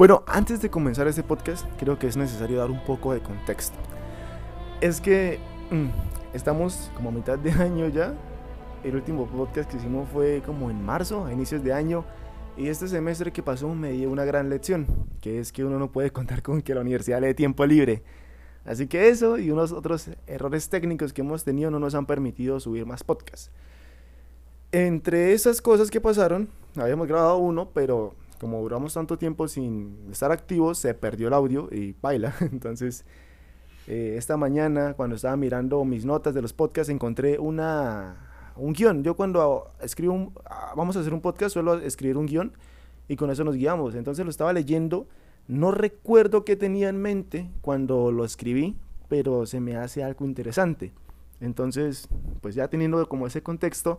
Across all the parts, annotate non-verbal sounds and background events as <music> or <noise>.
Bueno, antes de comenzar este podcast, creo que es necesario dar un poco de contexto. Es que mm, estamos como a mitad de <laughs> año ya. El último podcast que hicimos fue como en marzo, a inicios de año. Y este semestre que pasó me dio una gran lección, que es que uno no puede <laughs> contar con que la universidad le dé tiempo libre. Así que eso y unos otros errores técnicos que hemos tenido no nos han permitido subir más podcasts. Entre esas cosas que pasaron, habíamos grabado uno, pero como duramos tanto tiempo sin estar activos, se perdió el audio y baila. <laughs> Entonces, eh, esta mañana, cuando estaba mirando mis notas de los podcasts, encontré una, un guion. Yo cuando escribo, un, ah, vamos a hacer un podcast, suelo escribir un guion y con eso nos guiamos. Entonces lo estaba leyendo no recuerdo qué tenía en mente cuando lo escribí, pero se me hace algo interesante. Entonces, pues ya teniendo como ese contexto,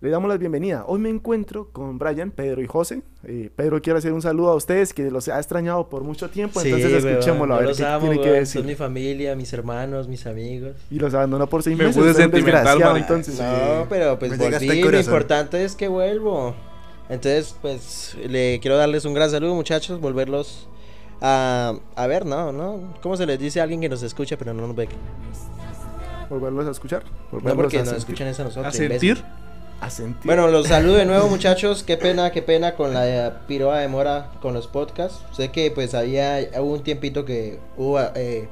le damos la bienvenida. Hoy me encuentro con Brian, Pedro y José. Eh, Pedro, quiero hacer un saludo a ustedes que los ha extrañado por mucho tiempo. entonces escuchémoslo a ver qué amo, tiene que decir. Son mi familia, mis hermanos, mis amigos. Y los abandonó por seis me meses. Me pude sentimental, entonces. No, pero pues volví. Lo importante es que vuelvo. Entonces, pues, le quiero darles un gran saludo, muchachos, volverlos a, a ver, ¿no? ¿no? ¿Cómo se les dice a alguien que nos escucha pero no nos ve? Volverlos a escuchar. no, porque nos escuchan eso a nosotros. ¿A sentir? A sentir. Bueno, los saludo de nuevo, <laughs> muchachos. Qué pena, qué pena con la piroa de mora con los podcasts. Sé que, pues, había hubo un tiempito que hubo eh,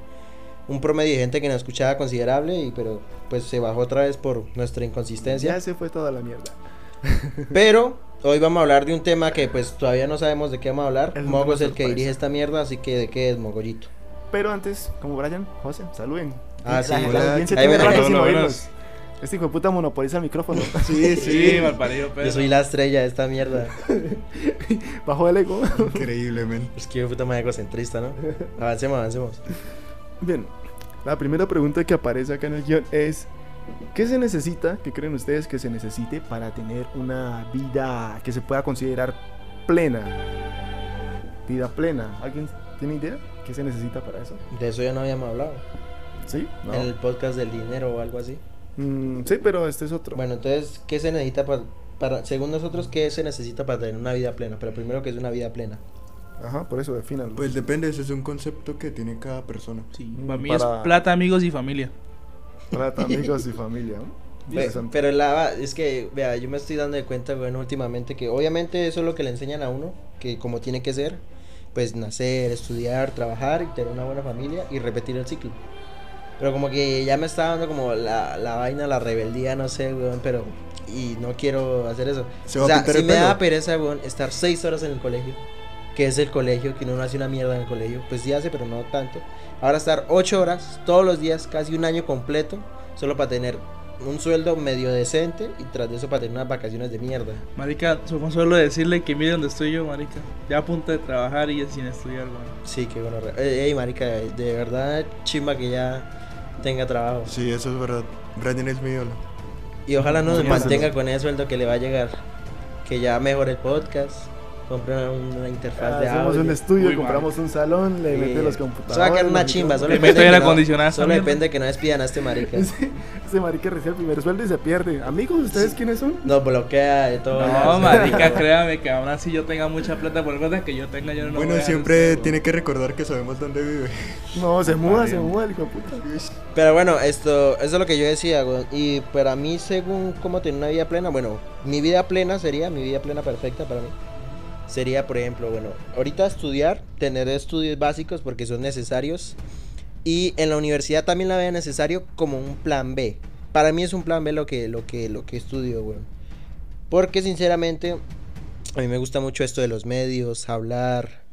un promedio de gente que nos escuchaba considerable, y pero, pues, se bajó otra vez por nuestra inconsistencia. Ya se fue toda la mierda. <laughs> Pero hoy vamos a hablar de un tema que pues todavía no sabemos de qué vamos a hablar. Mogo es el que dirige esta mierda, así que de qué es Mogollito. Pero antes, como Brian, José, saluden. Ah, sí, Este hijo de puta monopoliza el micrófono. <laughs> Sí, sí, malparido, Yo soy la estrella de esta mierda. <laughs> Bajo el ego. Increíblemente. Es que yo puta más egocentrista, ¿no? Avancemos, avancemos. Bien, la primera pregunta que aparece acá en el guion es ¿Qué se necesita, qué creen ustedes que se necesite para tener una vida que se pueda considerar plena? Vida plena. ¿Alguien tiene idea? ¿Qué se necesita para eso? De eso ya no habíamos hablado. ¿Sí? En el podcast del dinero o algo así. Mm, sí, pero este es otro. Bueno, entonces, ¿qué se necesita para, para, según nosotros, qué se necesita para tener una vida plena? Pero primero, ¿qué es una vida plena? Ajá, por eso defínalo. Pues depende, ese es un concepto que tiene cada persona. Sí, mm, para mí es plata, amigos y familia. Trata amigos y <laughs> familia. Pero, la, es que, vea, yo me estoy dando de cuenta, bueno, últimamente que obviamente eso es lo que le enseñan a uno, que como tiene que ser, pues nacer, estudiar, trabajar y tener una buena familia y repetir el ciclo. Pero como que ya me está dando como la, la vaina, la rebeldía, no sé, weón, pero... Y no quiero hacer eso. o sea, si me da pereza, weón, estar seis horas en el colegio, que es el colegio, que uno no hace una mierda en el colegio, pues sí hace, pero no tanto. Ahora estar 8 horas todos los días, casi un año completo, solo para tener un sueldo medio decente y tras de eso para tener unas vacaciones de mierda. Marica, solo decirle que mire donde estoy yo, marica. Ya a punto de trabajar y sin estudiar, bueno. Sí, qué bueno. Ey, marica, de verdad chimba que ya tenga trabajo. Sí, eso es verdad. Brian es mi ídolo. Y ojalá no se mantenga con ese sueldo que le va a llegar. Que ya mejore el podcast comprar una interfaz de audio. Hacemos un estudio, compramos un salón, le mete los computadores. va a quedar una chimba, solo depende, que no, solo depende que no despidan a este marica. <laughs> ese marica recibe el primer sueldo y se pierde. Amigos, ¿ustedes quiénes son? No, bloquea de todo. No, marica, <laughs> créame que aún así yo tenga mucha plata por cosa que yo tenga, yo no Bueno, siempre tiene que recordar que sabemos dónde vive. <laughs> No, se muda, se muda el hijo puta. Pero bueno, esto, eso es lo que yo decía. Y para mí, según cómo tener una vida plena, bueno, mi vida plena sería mi vida plena perfecta para mí sería, por ejemplo, bueno, ahorita estudiar, tener estudios básicos porque son necesarios. Y en la universidad también la veo necesario como un plan B. Para mí es un plan B lo que, lo que, lo que estudio. Porque sinceramente, a mí me gusta mucho esto de los medios, hablar,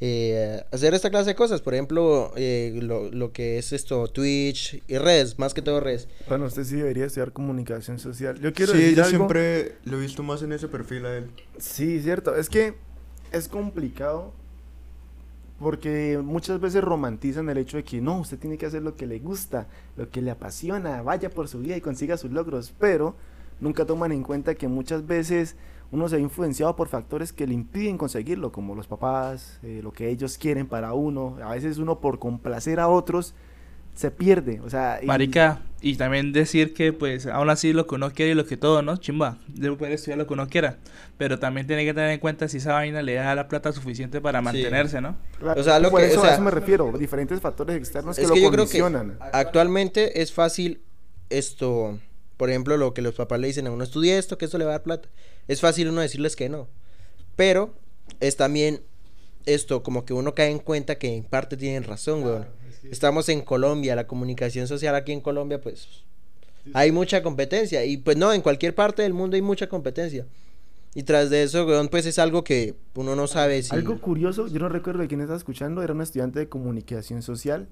eh, hacer esta clase de cosas. Por ejemplo, eh, lo, lo, que es esto, Twitch y redes, más que todo redes. Bueno, usted sí debería estudiar comunicación social. Yo quiero sí, decir yo siempre lo he visto más en ese perfil a él. Sí, cierto. Es que es complicado porque muchas veces romantizan el hecho de que no, usted tiene que hacer lo que le gusta, lo que le apasiona, vaya por su vida y consiga sus logros, pero nunca toman en cuenta que muchas veces uno se ha influenciado por factores que le impiden conseguirlo, como los papás, eh, lo que ellos quieren para uno, a veces uno por complacer a otros se pierde. O sea, y- Marica, y también decir que, pues, aún así lo que uno quiere y lo que todo, ¿no? Chimba, debe poder estudiar lo que uno quiera. Pero también tiene que tener en cuenta si esa vaina le da la plata suficiente para mantenerse, ¿no? claro, O sea, lo por que- eso o sea, a eso me refiero, diferentes factores externos que Es lo que yo creo que condicionan. actualmente es fácil esto, por ejemplo, lo que los papás le dicen a uno, estudie esto, que esto le va a dar plata. Es fácil uno decirles que no. Pero es también esto, como que uno cae en cuenta que en parte tienen razón, weón. Estamos en Colombia, la comunicación social aquí en Colombia, pues hay mucha competencia. Y pues no, en cualquier parte del mundo hay mucha competencia. Y tras de eso, weón, pues es algo que uno no sabe si... Algo curioso, yo no recuerdo de quién estaba escuchando, era un estudiante de comunicación social.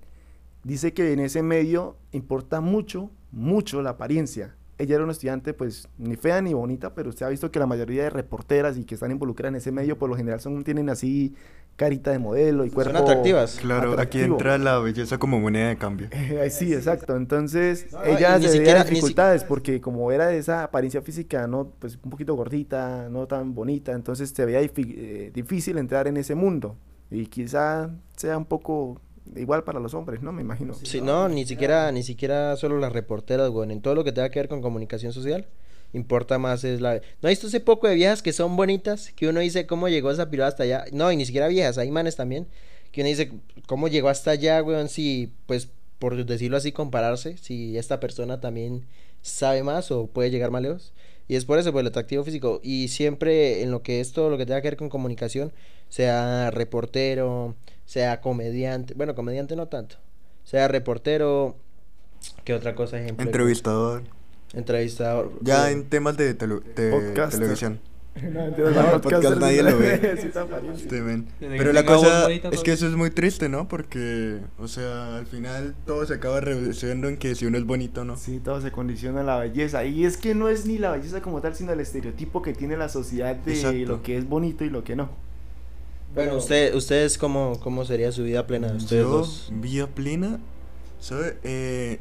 Dice que en ese medio importa mucho, mucho la apariencia. Ella era una estudiante, pues, ni fea ni bonita, pero usted ha visto que la mayoría de reporteras y que están involucradas en ese medio, por lo general son, tienen así carita de modelo y cuerpo. atractivas. Claro, aquí entra la belleza como moneda de cambio. <laughs> Eh, sí, exacto. Entonces, No, ella se siquiera- veía si- dificultades porque como era de esa apariencia física, no, pues un poquito gordita, no tan bonita, entonces se veía eh, difícil entrar en ese mundo. Y quizá sea un poco igual para los hombres, ¿no? Me imagino. Sí, no, ni siquiera, ni siquiera solo las reporteras, weón. En todo lo que tenga que ver con comunicación social, importa más es la... ¿No visto ese poco de viejas que son bonitas? Que uno dice, ¿cómo llegó esa piroa hasta allá? No, y ni siquiera viejas, hay manes también. Que uno dice, ¿cómo llegó hasta allá, weón? Si, pues, por decirlo así, compararse, si esta persona también sabe más o puede llegar más lejos. Y es por eso, por el atractivo físico. Y siempre en lo que es todo lo que tenga que ver con comunicación, sea reportero, sea comediante, bueno, comediante no tanto, sea reportero, ¿qué otra cosa ejemplo? Entrevistador. Entrevistador. Ya eh, en temas de, tele- de televisión. <laughs> No, el podcast nadie lo ve. <laughs> sí. Este, Pero la cosa es que eso es muy triste, ¿no? Porque, o sea, al final todo se acaba reduciendo en que si uno es bonito o no. Sí, todo se condiciona a la belleza. Y es que no es ni la belleza como tal, sino el estereotipo que tiene la sociedad de Exacto. lo que es bonito y lo que no. Bueno, usted, ustedes, ¿cómo, ¿cómo sería su vida plena? Ustedes Yo, dos. vía plena, ¿sabe? Eh,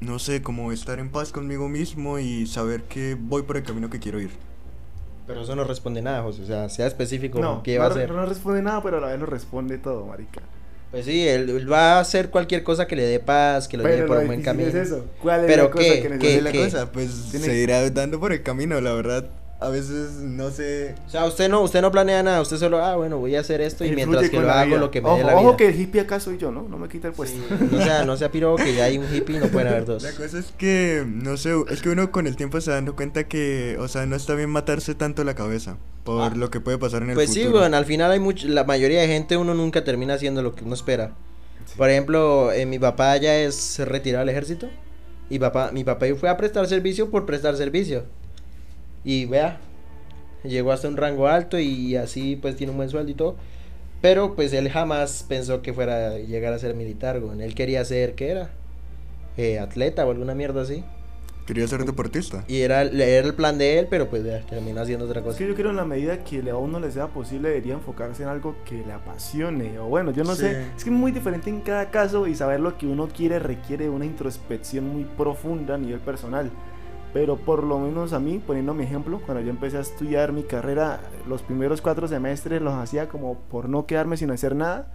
no sé, como estar en paz conmigo mismo y saber que voy por el camino que quiero ir. Pero eso no responde nada, José. O sea, sea específico No, qué va a no, hacer. no responde nada, pero a la vez lo responde todo, marica. Pues sí, él, él va a hacer cualquier cosa que le dé paz, que lo lleve por lo un buen camino. es eso. ¿Cuál es Pero la cosa ¿qué? que ¿Qué? ¿Qué la cosa? Pues Tiene- se irá dando por el camino, la verdad. A veces no sé. O sea, usted no, usted no planea nada, usted solo, ah, bueno, voy a hacer esto y mientras que lo hago vida. lo que me ojo, dé la ojo vida. que el hippie acá soy yo, ¿no? No me quita el puesto. Sí, no sea, no sea piro que ya hay un hippie, no pueden haber dos. La cosa es que, no sé, es que uno con el tiempo se da dando cuenta que, o sea, no está bien matarse tanto la cabeza por Ah. lo que puede pasar en el Pues sí, futuro. weón, al final hay mucho, la mayoría de gente uno nunca termina haciendo lo que uno espera. Por ejemplo, eh, mi papá ya es retirado del ejército y papá, mi papá fue a prestar servicio por prestar servicio. Y vea, llegó hasta un rango alto y así pues tiene un buen sueldo y todo. Pero pues él jamás pensó que fuera a llegar a ser militar, weón. Él quería ser, ¿qué era? Eh, atleta o alguna mierda así. Quería ser deportista. Y era, era el plan de él, pero pues ya, terminó haciendo otra Es cosa. que yo creo en la medida que le- a uno le sea posible debería enfocarse en algo que le apasione. O bueno, yo no Sí. sé. Es que es muy diferente en cada caso y saber lo que uno quiere requiere una introspección muy profunda a nivel personal. Pero por lo menos a mí, poniendo mi ejemplo, cuando yo empecé a estudiar mi carrera, los primeros cuatro semestres los hacía como por no quedarme sin hacer nada.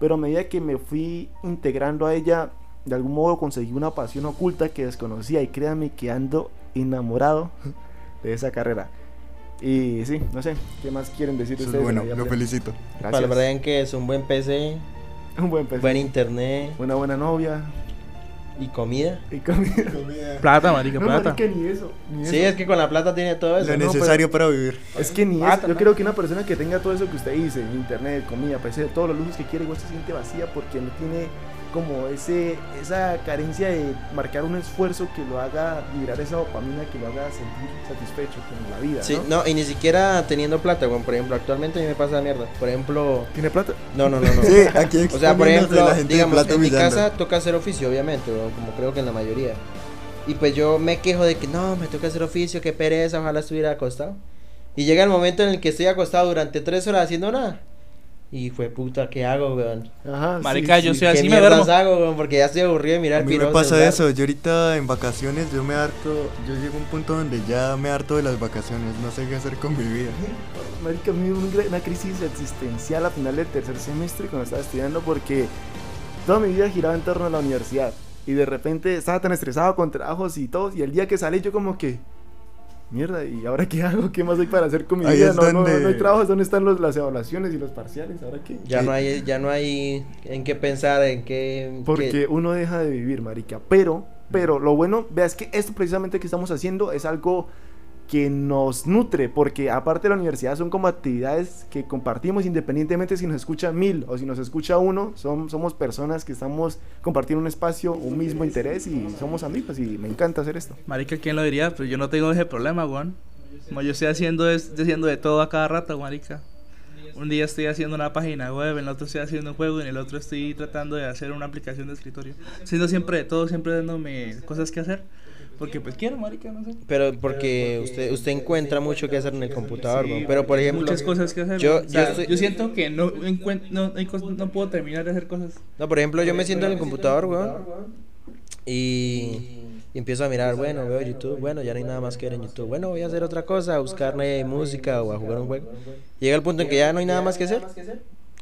Pero a medida que me fui integrando a ella, de algún modo conseguí una pasión oculta que desconocía y créanme que ando enamorado de esa carrera. Y sí, no sé, ¿qué más quieren decir Eso ustedes? de bueno, lo plena? felicito. Para Gracias. verdad que es un buen PC, <laughs> Un buen PC, buen internet una buena novia y comida. y comida. Plata, marica, No, plata. marica, ni eso, ni Sí, eso. es que con la plata tiene todo eso. Lo ¿no? necesario para vivir. Es que ni Ah, eso. Yo creo que una persona que tenga todo eso que usted dice, internet, comida, PC, todos los lujos que quiere, igual se siente vacía porque no tiene como ese esa carencia de marcar un esfuerzo que lo haga liberar esa dopamina, que lo haga sentir satisfecho con la vida. Sí, ¿no? no, y ni siquiera teniendo plata, weón. Por ejemplo, actualmente a mí me pasa la mierda. Por ejemplo, ¿Tiene plata? no, no, no, no. <laughs> Sí, aquí O sea, por ejemplo, la gente digamos, plata en mi casa toca hacer oficio, obviamente, como creo que en la mayoría. Y pues yo me quejo de que no, me toca hacer oficio, qué pereza, ojalá estuviera acostado. Y llega el momento en el que estoy acostado durante tres horas haciendo nada. Y fue puta, ¿qué hago, weón? Ajá. sí, Marica, yo sí. soy ¿Qué así me mierdas duermo. hago, weón? Porque ya estoy aburrido de mirar A mí me piro pasa celular. eso, yo ahorita en vacaciones yo me harto, yo llego a un punto donde ya me harto de las vacaciones, no sé qué hacer con mi vida. <laughs> Marica, a mí me dio una- una crisis existencial a final del tercer semestre cuando estaba estudiando porque toda mi vida giraba en torno a la universidad. y de repente estaba tan estresado con trabajos y todo, y el día que salí yo como que, mierda, ¿y ahora qué hago? ¿Qué más hay para hacer con mi Ahí vida? es No, no, donde- no hay trabajos, ¿dónde están los, las evaluaciones y los parciales? ¿Ahora qué? Ya no hay, ya no hay en qué pensar, en qué... Porque qué- uno deja de vivir, marica. Pero, pero lo bueno, veas que esto precisamente que estamos haciendo es algo que nos nutre, porque aparte de la universidad son como actividades que compartimos independientemente si nos escucha mil o si nos escucha uno, somos personas que estamos compartiendo un espacio, un mismo interés y somos amigos y me encanta hacer esto. Marica, ¿quién lo diría? Pues yo no tengo ese problema, weón. Como yo estoy haciendo, es, haciendo de todo a cada rato, marica. Un día estoy haciendo una página web, en el otro estoy haciendo un juego en el otro estoy tratando de hacer una aplicación de escritorio. Haciendo siempre de todo, siempre dándome cosas que hacer. Porque pues quiero, marica, no sé. Pero porque usted usted encuentra mucho que hacer en el computador, Sí, weón. Pero por ejemplo... muchas cosas que hacer. yo- Yo, yo estoy- yo siento que no, no, no puedo terminar de hacer cosas. No, por ejemplo, yo me siento en el computador, weón. Y, y empiezo a mirar, bueno, veo YouTube, bueno, ya no hay nada más que ver en YouTube. Bueno, voy a hacer otra cosa, a buscar música o a jugar un juego. Llega el punto en que ya no hay nada más que hacer.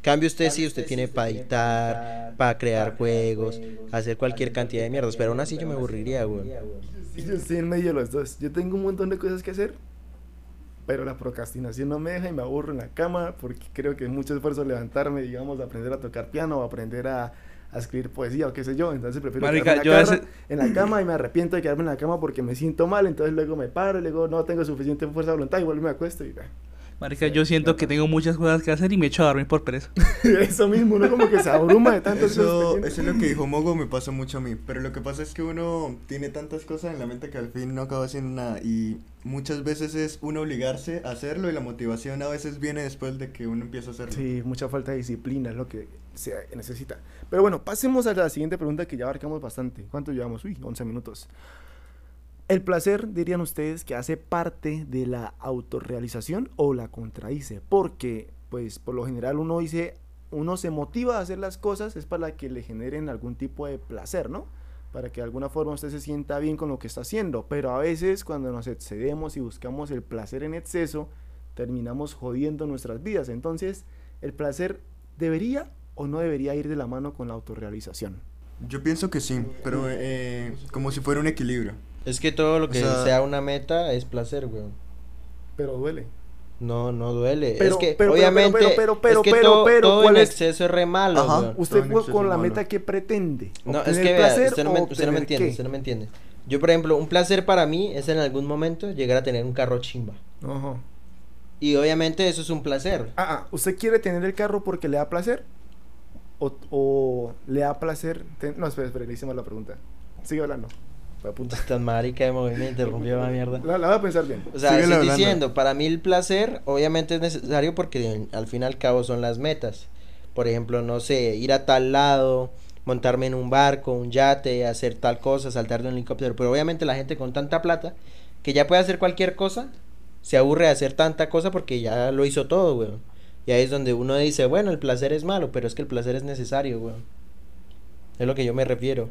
Cambio usted sí, usted tiene para editar, para crear juegos, hacer cualquier cantidad de mierdas, pero aún así yo me aburriría, weón. Yo estoy en medio de los dos. Yo tengo un montón de cosas que hacer, pero la procrastinación no me deja y me aburro en la cama porque creo que es mucho esfuerzo levantarme, digamos, aprender a tocar piano o aprender a, a escribir poesía o qué sé yo. Entonces prefiero Marica, quedarme en, la cara- en la cama y me arrepiento de quedarme en la cama porque me siento mal. Entonces luego me paro y luego no tengo suficiente fuerza de voluntad y vuelvo y me acuesto y Marica, yo siento que tengo muchas cosas que hacer y me echo a dormir por pereza. <laughs> eso mismo, uno como que se abruma de tantas Eso, cosas eso es lo que dijo Mogo, me pasa mucho a mí. Pero lo que pasa es que uno tiene tantas cosas en la mente que al fin no acaba haciendo nada. Y muchas veces es uno obligarse a hacerlo y la motivación a veces viene después de que uno empieza a hacerlo. Sí, mucha falta de disciplina es lo que se necesita. Pero bueno, pasemos a la siguiente pregunta que ya abarcamos bastante. ¿Cuánto llevamos? Uy, 11 minutos. ¿El placer, dirían ustedes, que hace parte de la autorrealización o la contradice? Porque, pues, por lo general uno dice, uno se motiva a hacer las cosas es para que le generen algún tipo de placer, ¿no? Para que de alguna forma usted se sienta bien con lo que está haciendo. Pero a veces cuando nos excedemos y buscamos el placer en exceso, terminamos jodiendo nuestras vidas. Entonces, ¿el placer debería o no debería ir de la mano con la autorrealización? Yo pienso que sí, pero eh, como si fuera un equilibrio. Es que todo lo O que sea- sea una meta es placer, weón. Pero duele. No, no duele. Pero- es que, pero- pero- obviamente, pero- pero- pero- es que pero- todo, pero, todo ¿cuál en es? exceso es re malo, Ajá. weón. ¿Usted con la malo. meta que pretende? No, es ¿Obtener que vea, usted no, me, usted no me entiende, qué? usted no me entiende. Yo, por ejemplo, un placer para mí es en algún momento llegar a tener un carro chimba. Ajá. Y obviamente eso es un placer. Ah, ah, ¿usted quiere tener el carro porque le da placer? ¿O, o le da placer? ten- No, espera, espera, le hice mal la pregunta. Sigue hablando. Fue a punta. Tan marica de movimiento, rompió la mierda. La, la voy a pensar bien. O sea, Síguele estoy hablando. diciendo, para mí el placer obviamente es necesario porque en- al fin y al cabo son las metas. Por ejemplo, no sé, ir a tal lado, montarme en un barco, un yate, hacer tal cosa, saltar de un helicóptero. Pero obviamente la gente con tanta plata que ya puede hacer cualquier cosa, se aburre de hacer tanta cosa porque ya lo hizo todo, weón. Y ahí es donde uno dice, bueno, el placer es malo, pero es que el placer es necesario, weón. Es lo que yo me refiero.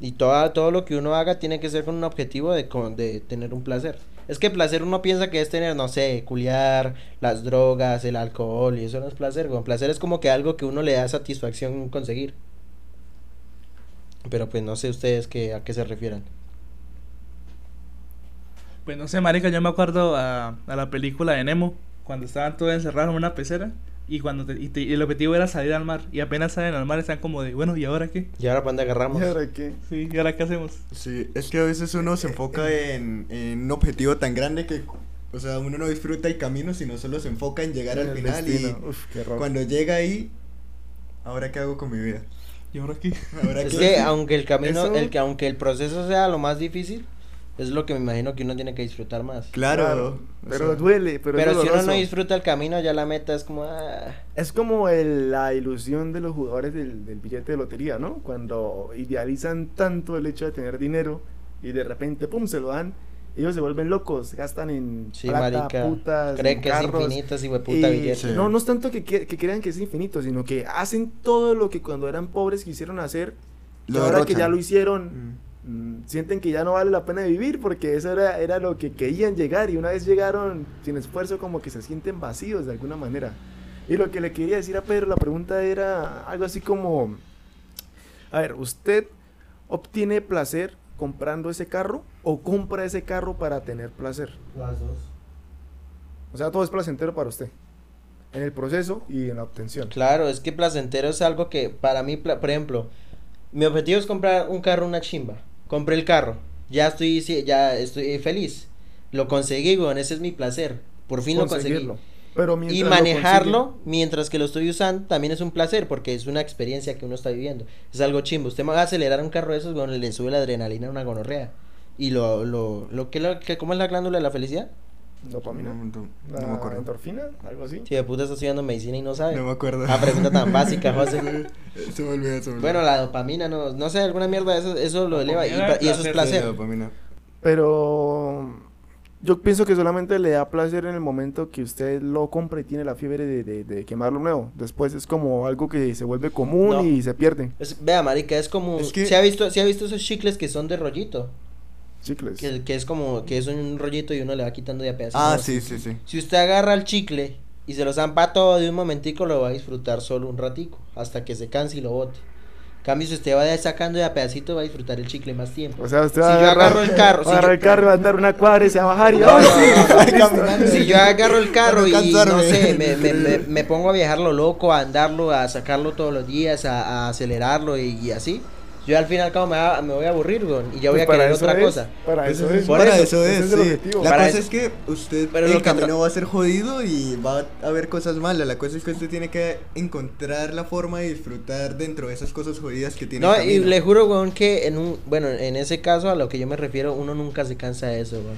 Y toda, todo lo que uno haga tiene que ser con un objetivo de, con- de tener un placer. Es que placer uno piensa que es tener, no sé, culiar, las drogas, el alcohol, y eso no es placer, weón. Placer es como que algo que uno le da satisfacción conseguir. Pero pues no sé ustedes qué, a qué se refieran. Pues no sé, marica, yo me acuerdo a, a la película de Nemo, cuando estaban todos encerrados en una pecera y cuando te- y te- y el objetivo era salir al mar y apenas salen al mar están como de, bueno, ¿y ahora qué? ¿Y ahora para dónde agarramos? ¿Y ahora qué? Sí, ¿y ahora qué hacemos? Sí, es que a veces uno se enfoca en, en un objetivo tan grande que, o sea, uno no disfruta el camino, sino solo se enfoca en llegar al El final destino. y Uf, qué cuando llega ahí, ¿ahora qué hago con mi vida? ¿Y ahora qué? ¿Ahora Es qué? que aunque el camino, Eso- el que aunque el proceso sea lo más difícil, es lo que me imagino que uno tiene que disfrutar más. Claro, pero sea, duele, pero, es Pero si uno no disfruta el camino, ya la meta es como... ah. Es como el- la ilusión de los jugadores del, del billete de lotería, ¿no? Cuando idealizan tanto el hecho de tener dinero y de repente, ¡pum!, se lo dan. Ellos se vuelven locos, gastan en Sí, plata, marica. putas, Creen en que es carros, infinito ese hueputa y billete. Sí. No, no es tanto que, que, crean que es infinito, sino que hacen todo lo que cuando eran pobres quisieron hacer. Y Lo ahora que ya lo hicieron, Mm. Mm, sienten que ya no vale la pena vivir porque eso era, era lo que querían llegar y una vez llegaron sin esfuerzo como que se sienten vacíos de alguna manera. Y lo que le quería decir a Pedro, la pregunta era algo así como, a ver, usted obtiene placer comprando ese carro o compra ese carro para tener placer? Las dos. O sea, todo es placentero para usted. En el proceso y en la obtención. Claro, es que placentero es algo que para mí, por ejemplo, mi objetivo es comprar un carro, una chimba. Compré el carro, ya estoy, ya estoy feliz. Lo conseguí, weón, ese es mi placer. Por fin lo conseguí. Pero Y lo manejarlo mientras que lo estoy usando también es un placer porque es una experiencia que uno está viviendo. Es algo chimbo. Usted me va a acelerar un carro de esos, bueno, le sube la adrenalina a una gonorrea. Y lo, lo, lo que, lo que, ¿cómo es la glándula de la felicidad? Dopamina. No, no, La no me acuerdo. endorfina, algo así. Si de puta está estudiando medicina y no sabe. No me acuerdo. Ah, pregunta tan básica, <laughs> José. Se me olvidó, se me olvidó. Bueno, la dopamina, no, no sé, alguna mierda, eso, eso lo eleva y, eso es Sí, la placer. dopamina. Pero yo pienso que solamente le da placer en el momento que usted lo compra y tiene la fiebre de, de, de quemarlo nuevo. Después es como algo que se vuelve común No. y se pierde. Es- vea, marica, es como, Es que- ¿se ha visto, se ha visto esos chicles que son de rollito? Chicles. Que, que es como, que es un rollito y uno le va quitando de a pedazos. Ah, sí, sí, sí. Si usted agarra el chicle y se lo zampa todo de un momentico, lo va a disfrutar solo un ratico, hasta que se canse y lo bote. En Cambio, si usted va sacando de a pedacito, va a disfrutar el chicle más tiempo. O sea, usted Si va a yo agarrar- agarro el carro, si a agarrar yo- el carro, va a andar una cuadra y se va a bajar y No, ¡ay, no, sí! <laughs> no. Si yo agarro el carro y no sé, me, me, me, me pongo a viajarlo loco, a andarlo, a sacarlo todos los días, a, a acelerarlo y, y así, yo al fin y al cabo me, va- me voy a aburrir, weón, y ya voy Pues a para querer eso otra es, cosa. Para Pues eso es. Por para eso, eso es, el sí. La Para cosa eso. es que usted, Pero el camino va a ser jodido y va a haber cosas malas. La cosa es que usted tiene que encontrar la forma de disfrutar dentro de esas cosas jodidas que tiene No, el y le juro, weón, que en un, bueno, en ese caso a lo que yo me refiero, uno nunca se cansa de eso, weón.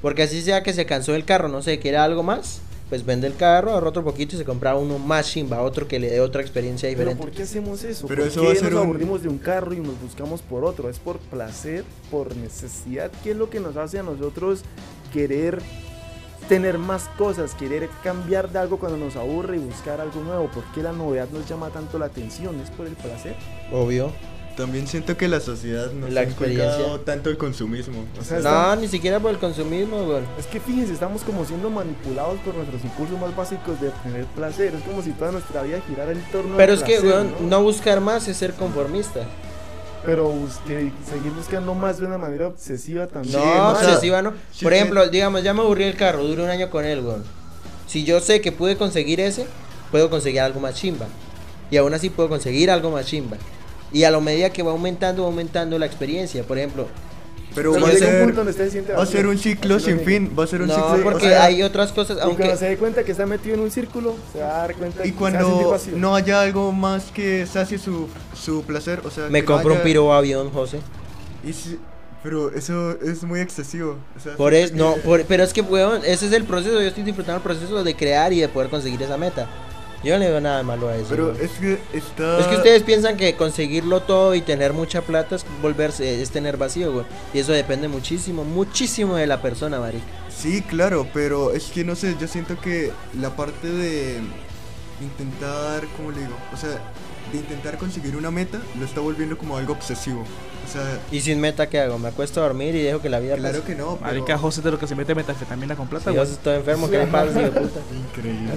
Porque así sea que se cansó del carro, no sé, quiere algo más, pues vende el carro, ahorra otro poquito y se compra uno más chimba, otro que le dé otra experiencia Pero diferente. ¿por qué hacemos eso? Pero ¿Por eso qué va a ser nos un- aburrimos de un carro y nos buscamos por otro? ¿Es por placer, por necesidad? ¿Qué es lo que nos hace a nosotros querer tener más cosas, querer cambiar de algo cuando nos aburre y buscar algo nuevo? ¿Por qué la novedad nos llama tanto la atención? ¿Es por el placer? Obvio. También siento que la sociedad nos La ha tanto el consumismo. O sea, No, ni siquiera por el consumismo, weón. Es que fíjense, estamos como siendo manipulados por nuestros impulsos más básicos de obtener placer. Es como si toda nuestra vida girara en torno Pero al es que, weón, no buscar más es ser conformista. Pero que seguir buscando más de una manera obsesiva también. No, obsesiva no. sí Por ejemplo, digamos, ya me aburrí el carro, duré un año con él, weón. Si yo sé que pude conseguir ese, puedo conseguir algo más chimba. Y aún así puedo conseguir algo más chimba. Y a la medida que va aumentando, va aumentando la experiencia. Por ejemplo, pero Pero va a un ser, punto donde se siente va a ser un ciclo sin fin. Va a ser un no, ciclo. o porque sea, hay otras cosas, cuando aunque... se dé cuenta que está metido en un círculo, se va a dar cuenta Y que se cuando vacío. no haya algo más que sacie su, su placer, o sea, Me que compro un piro avión, José. y si- pero eso es muy excesivo. o sea, Por eso, siento no, que- por- pero es que, weón, ese es el proceso. Yo estoy disfrutando el proceso de crear y de poder conseguir esa meta. Yo no le veo nada de malo a eso. Pero es que está. Es que ustedes piensan que conseguirlo todo y tener mucha plata es volverse, es tener vacío, güey. Y eso depende muchísimo, muchísimo de la persona, marica. Sí, claro, pero es que no sé, yo siento que la parte de intentar, ¿cómo le digo? O sea, de intentar conseguir una meta lo está volviendo como algo obsesivo. O sea, Y sin meta, ¿qué hago? Me acuesto a dormir y dejo que la vida claro pase. que no. Pero... Marica, José de lo que se mete metafetamina con plata, güey. vos estoy enfermo, ¿qué le pasa, de puta? Increíble.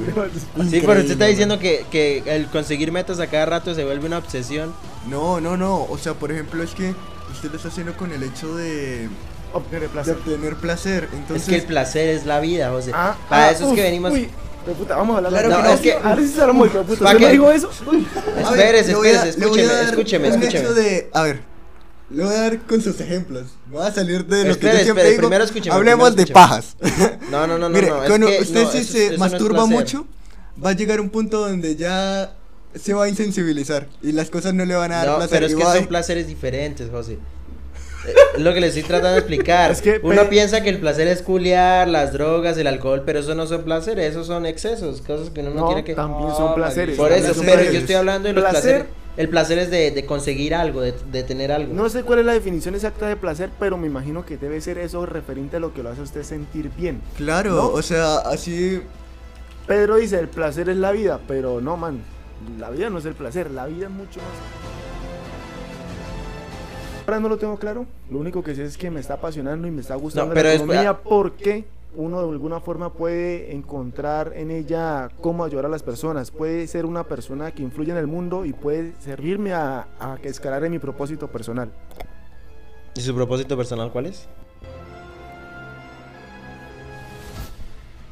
Sí, pero usted está Increíble, diciendo que, que el conseguir metas a cada rato se vuelve una obsesión. No, no, no. O sea, por ejemplo, es que usted lo está haciendo con el hecho de, Obtener de placer. obtener placer. Entonces, es que el placer es la vida, José. Ah, Para ah, eso es uf, que venimos. Uy, de puta, vamos a hablar Claro de que no, no. es que ahora sí se hablamos, hijo de puta. ¿Pa' ¿Usted qué? no dijo eso? A ver, Espérese, a- espérese, a escúcheme, escúcheme, escúcheme. hecho de, a ver, le voy a dar con sus ejemplos. Voy a salir de lo Espere, que yo siempre espere, digo. primero escúcheme, Hablemos primero de pajas. <laughs> No, no, no, no. Mire, no, es cuando que- usted no, si eso- se eso no es masturba placer. mucho, va a llegar un punto donde ya se va a insensibilizar y las cosas no le van a dar No, placer. pero es que a- son placeres diferentes, José. Eh, lo que le estoy tratando de explicar. Es que Uno pe- piensa que el placer es culiar, las drogas, el alcohol, pero eso no son placeres, esos son excesos, cosas que uno no, No, tiene que... también son placeres. Por eso, pero placeres. yo estoy hablando de los Placer- placeres. El placer es de, de conseguir algo, de, de tener algo. No sé cuál es la definición exacta de placer, pero me imagino que debe ser eso referente a lo que lo hace a usted sentir bien. Claro, ¿No? o sea, así. Pedro dice, el placer es la vida, pero no, man, la vida no es el placer, la vida es mucho más. Ahora no lo tengo claro, lo único que sé es que me está apasionando y me está gustando pero la economía porque uno de alguna forma puede encontrar en ella cómo ayudar a las personas, puede ser una persona que influye en el mundo y puede servirme a, a escalar en mi propósito personal. ¿Y su propósito personal cuál es?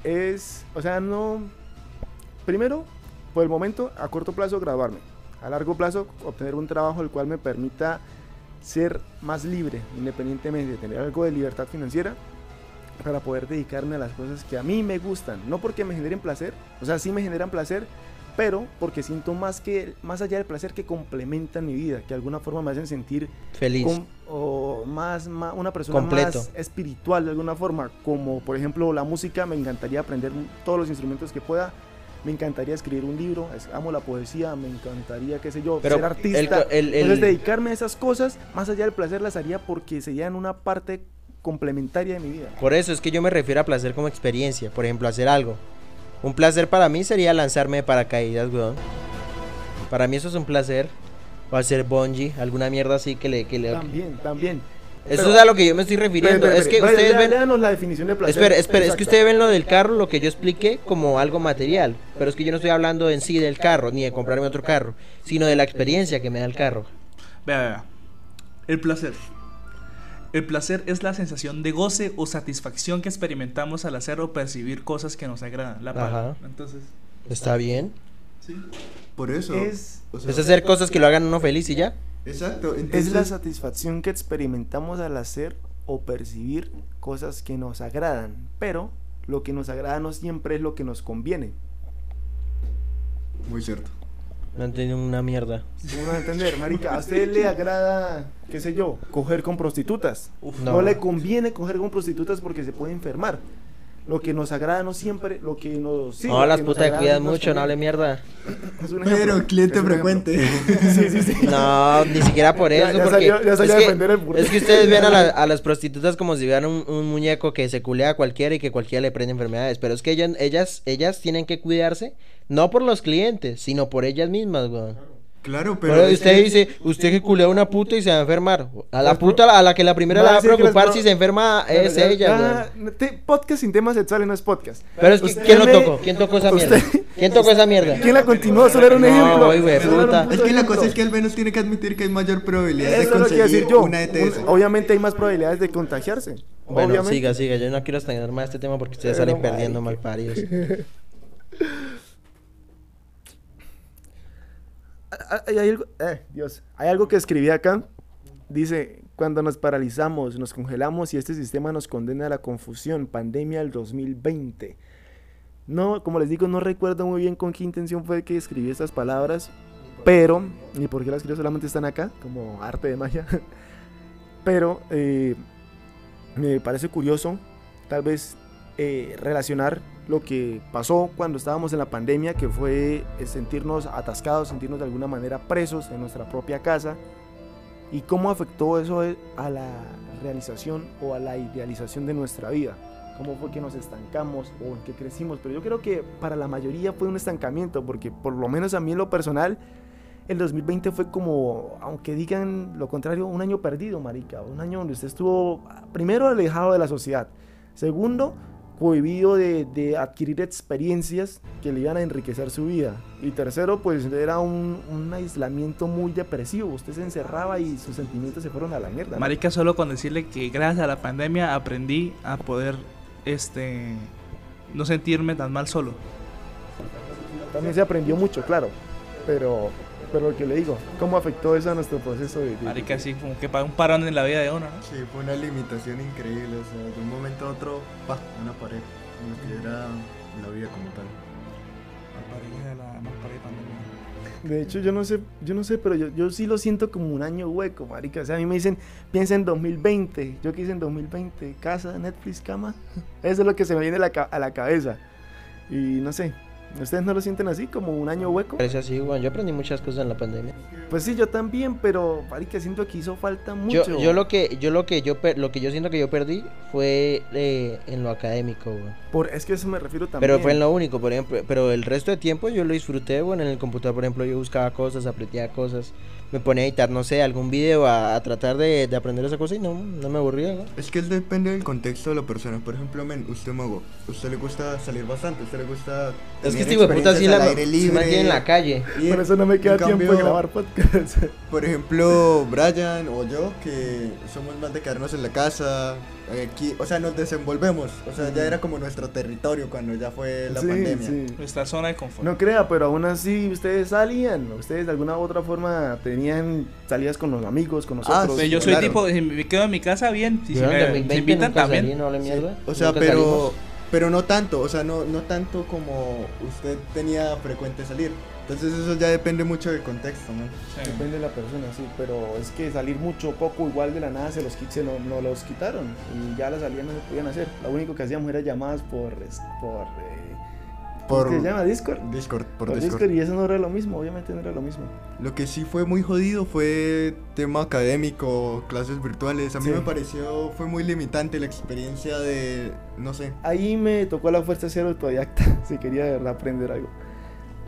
Es, o sea, no... Primero, por el momento, a corto plazo, graduarme. A largo plazo, obtener un trabajo el cual me permita ser más libre, independientemente de tener algo de libertad financiera, para poder dedicarme a las cosas que a mí me gustan. No porque me generen placer, o sea, sí me generan placer, pero porque siento más que más allá del placer que complementan mi vida, que de alguna forma me hacen sentir Feliz. com- o más, ma- una persona Completo. más espiritual de alguna forma, como por ejemplo la música, me encantaría aprender todos los instrumentos que pueda. Me encantaría escribir un libro, amo la poesía, me encantaría, qué sé yo, Pero ser artista. el co- el- el- Entonces dedicarme a esas cosas, más allá del placer, las haría porque serían una parte complementaria de mi vida. Por eso es que yo me refiero a placer como experiencia. Por ejemplo, hacer algo. Un placer para mí sería lanzarme de paracaídas, weón. Para mí eso es un placer. O hacer bungee, alguna mierda así que le... Que le También, también. Eso Pero- es a lo que yo me estoy refiriendo. Es que ustedes lea- ven... léanos la definición de placer. Espera, espera, es que ustedes ven lo del carro, lo que yo expliqué, como algo material. Pero es que yo no estoy hablando en sí del carro, ni de comprarme otro carro, sino de la experiencia que me da el carro. Vea, vea. El placer. El placer es la sensación de goce o satisfacción que experimentamos al hacer o percibir cosas que nos agradan. La. Ajá. Entonces, ¿Está bien? sí. Por eso. Es- o sea, Es hacer cosas que lo hagan uno feliz y ya. Exacto. Es la satisfacción que experimentamos al hacer o percibir cosas que nos agradan, pero lo que nos agrada no siempre es lo que nos conviene. Muy cierto. No entendí una mierda. ¿Cómo a entender, marica? ¿A usted le agrada, qué sé yo, coger con prostitutas? no. No. le conviene coger con prostitutas porque se puede enfermar. Lo que nos agrada no siempre, lo que nos... sí, no, las putas nos mucho, no hable mierda. Es un ejemplo, Pero cliente es un ejemplo. frecuente. <laughs> Sí, sí, sí. No, ni siquiera por Ya- eso. ya porque salió- ya salió es, a que, defender el es que ustedes ven a, la- <laughs> a las prostitutas como si vieran un, un muñeco que se culea a cualquiera y que cualquiera le prende enfermedades. Pero es que ellas, ellas, ellas tienen que cuidarse, no por los clientes, sino por ellas mismas, weón. Claro, pero. Pero usted que- dice, usted que culea a una puta y se va a enfermar. A la puta a la que la primera Va le a va a preocupar si se enferma es Ya- ella, te- podcast sin temas sexuales no es podcast. Pero es que, ¿quién lo tocó? ¿Quién tocó esa mierda? usted- ¿Quién tocó esa mierda? ¿Quién la continuó? Solo era un No, ejemplo. de era un puta. Es que la cosa es que al menos tiene que admitir que hay mayor probabilidad de Eso que conseguir decir yo. una ETS. Un- obviamente hay más probabilidades de contagiarse. Bueno, obviamente. siga, siga. Yo no quiero extender más este tema porque ustedes Pero, salen perdiendo marica. malparidos. <laughs> Ah, Hay, hay algo, eh, Dios, hay algo que escribí acá. Dice, cuando nos paralizamos, nos congelamos y este sistema nos condena a la confusión, pandemia del 2020. No, como les digo, no recuerdo muy bien con qué intención fue que escribí estas palabras, pero, ni por qué las escribí, solamente están acá, como arte de magia. <laughs> pero eh, me parece curioso, tal vez, eh, relacionar lo que pasó cuando estábamos en la pandemia, que fue eh, sentirnos atascados, sentirnos de alguna manera presos en nuestra propia casa, y cómo afectó eso eh, a la realización o a la idealización de nuestra vida. Cómo fue que nos estancamos o en qué crecimos. Pero yo creo que para la mayoría fue un estancamiento, porque por lo menos a mí en lo personal, el 2020 fue como, aunque digan lo contrario, un año perdido, marica. Un año donde usted estuvo, primero, alejado de la sociedad. Segundo, cohibido de, de adquirir experiencias que le iban a enriquecer su vida. Y tercero, pues era un, un aislamiento muy depresivo. Usted se encerraba y sus sentimientos se fueron a la mierda. ¿no? Marica, solo con decirle que gracias a la pandemia aprendí a poder, este, no sentirme tan mal solo. También se aprendió mucho, claro. Pero, pero lo que le digo, ¿cómo afectó eso a nuestro proceso de... de- Marica, sí, como que para un parón en la vida de uno, ¿no? Sí, fue una limitación increíble. O sea, de un momento a otro, pa, una pared. Lo que era la vida como tal. De hecho, yo no sé, yo no sé, pero yo, yo sí lo siento como un año hueco, marica. O sea, a mí me dicen, piensa en 2020. Yo quise en 2020, casa, Netflix, cama. <laughs> Eso es lo que se me viene a la, a la cabeza. Y no sé, ¿ustedes no lo sienten así, como un año hueco? Parece así, bueno, yo aprendí muchas cosas en la pandemia. Pues sí, yo también, pero, marica, siento que hizo falta mucho. Yo, yo lo que, yo lo que yo lo que yo siento que yo perdí fue eh, en lo académico, güey. Por, es que eso me refiero también. Pero fue en lo único, por ejemplo, pero el resto de tiempo yo lo disfruté, bueno, en el computador, por ejemplo, yo buscaba cosas, aprendía cosas, me ponía a editar, no sé, algún video a, a tratar de, de aprender esa cosa y no, no me aburría, güey. Es que es depende del contexto de la persona. Por ejemplo, men, usted mago, usted le gusta salir bastante, usted le gusta Es que este hijo de puta sí la, aire libre. mantiene en la calle. Y Por eso no me queda tiempo de grabar podcast. Por ejemplo, Brian o yo, que somos más de quedarnos en la casa, aquí, o sea, nos desenvolvemos. O sea, ya era como nuestro territorio cuando ya fue la Sí, pandemia. sí. Nuestra zona de confort. No crea, pero aún así ustedes salían. Ustedes de alguna u otra forma tenían salidas con los amigos, con nosotros. Pues yo soy claro. tipo, si me quedo en mi casa bien, si me, 2020 me invitan también. salí, no le mierda. O sea, pero salimos. pero no tanto, o sea, no no tanto como usted tenía frecuente salir. Entonces eso ya depende mucho del contexto, ¿no? Sí. Depende de la persona, sí, pero es que salir mucho, poco, igual de la nada se los, se no, no los quitaron y ya las salidas no se podían hacer. Lo único que hacíamos era llamadas por, por, eh, Por ¿cómo se llama? Discord. Discord, por, Por Discord. Discord y eso no era lo mismo, obviamente no era lo mismo. Lo que sí fue muy jodido fue tema académico, clases virtuales. A mí Sí. me pareció fue muy limitante la experiencia de no sé. Ahí me tocó la fuerza ser autodidacta, <laughs> si quería de verdad aprender algo.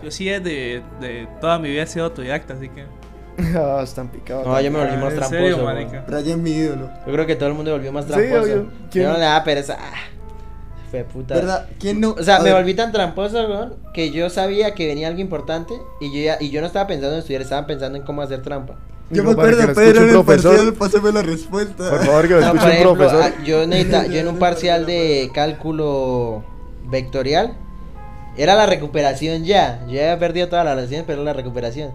Yo sí desde de toda mi vida he sido autodidacta, así que. <laughs> Ah, están picados. No, yo me volví Ah, más ¿en tramposo. serio, marica? Brian mi ídolo. Yo creo que todo el mundo volvió más Sí, tramposo. obvio. ¿Quién? Yo no le daba pereza. Ah, fue puta. ¿Verdad? ¿Quién no? O sea, A me ver, volví tan tramposo, weón, que yo sabía que venía algo importante y yo ya, y yo no estaba pensando en estudiar, estaba pensando en cómo hacer trampa. Yo me para que acuerdo, Pedro, en un el profesor. parcial, pásame la respuesta. Por favor, que lo No, escuche un ejemplo, profesor. yo, necesita- yo en un <laughs> parcial de cálculo vectorial era la recuperación ya. Yo había perdido todas las lecciones, pero era la recuperación.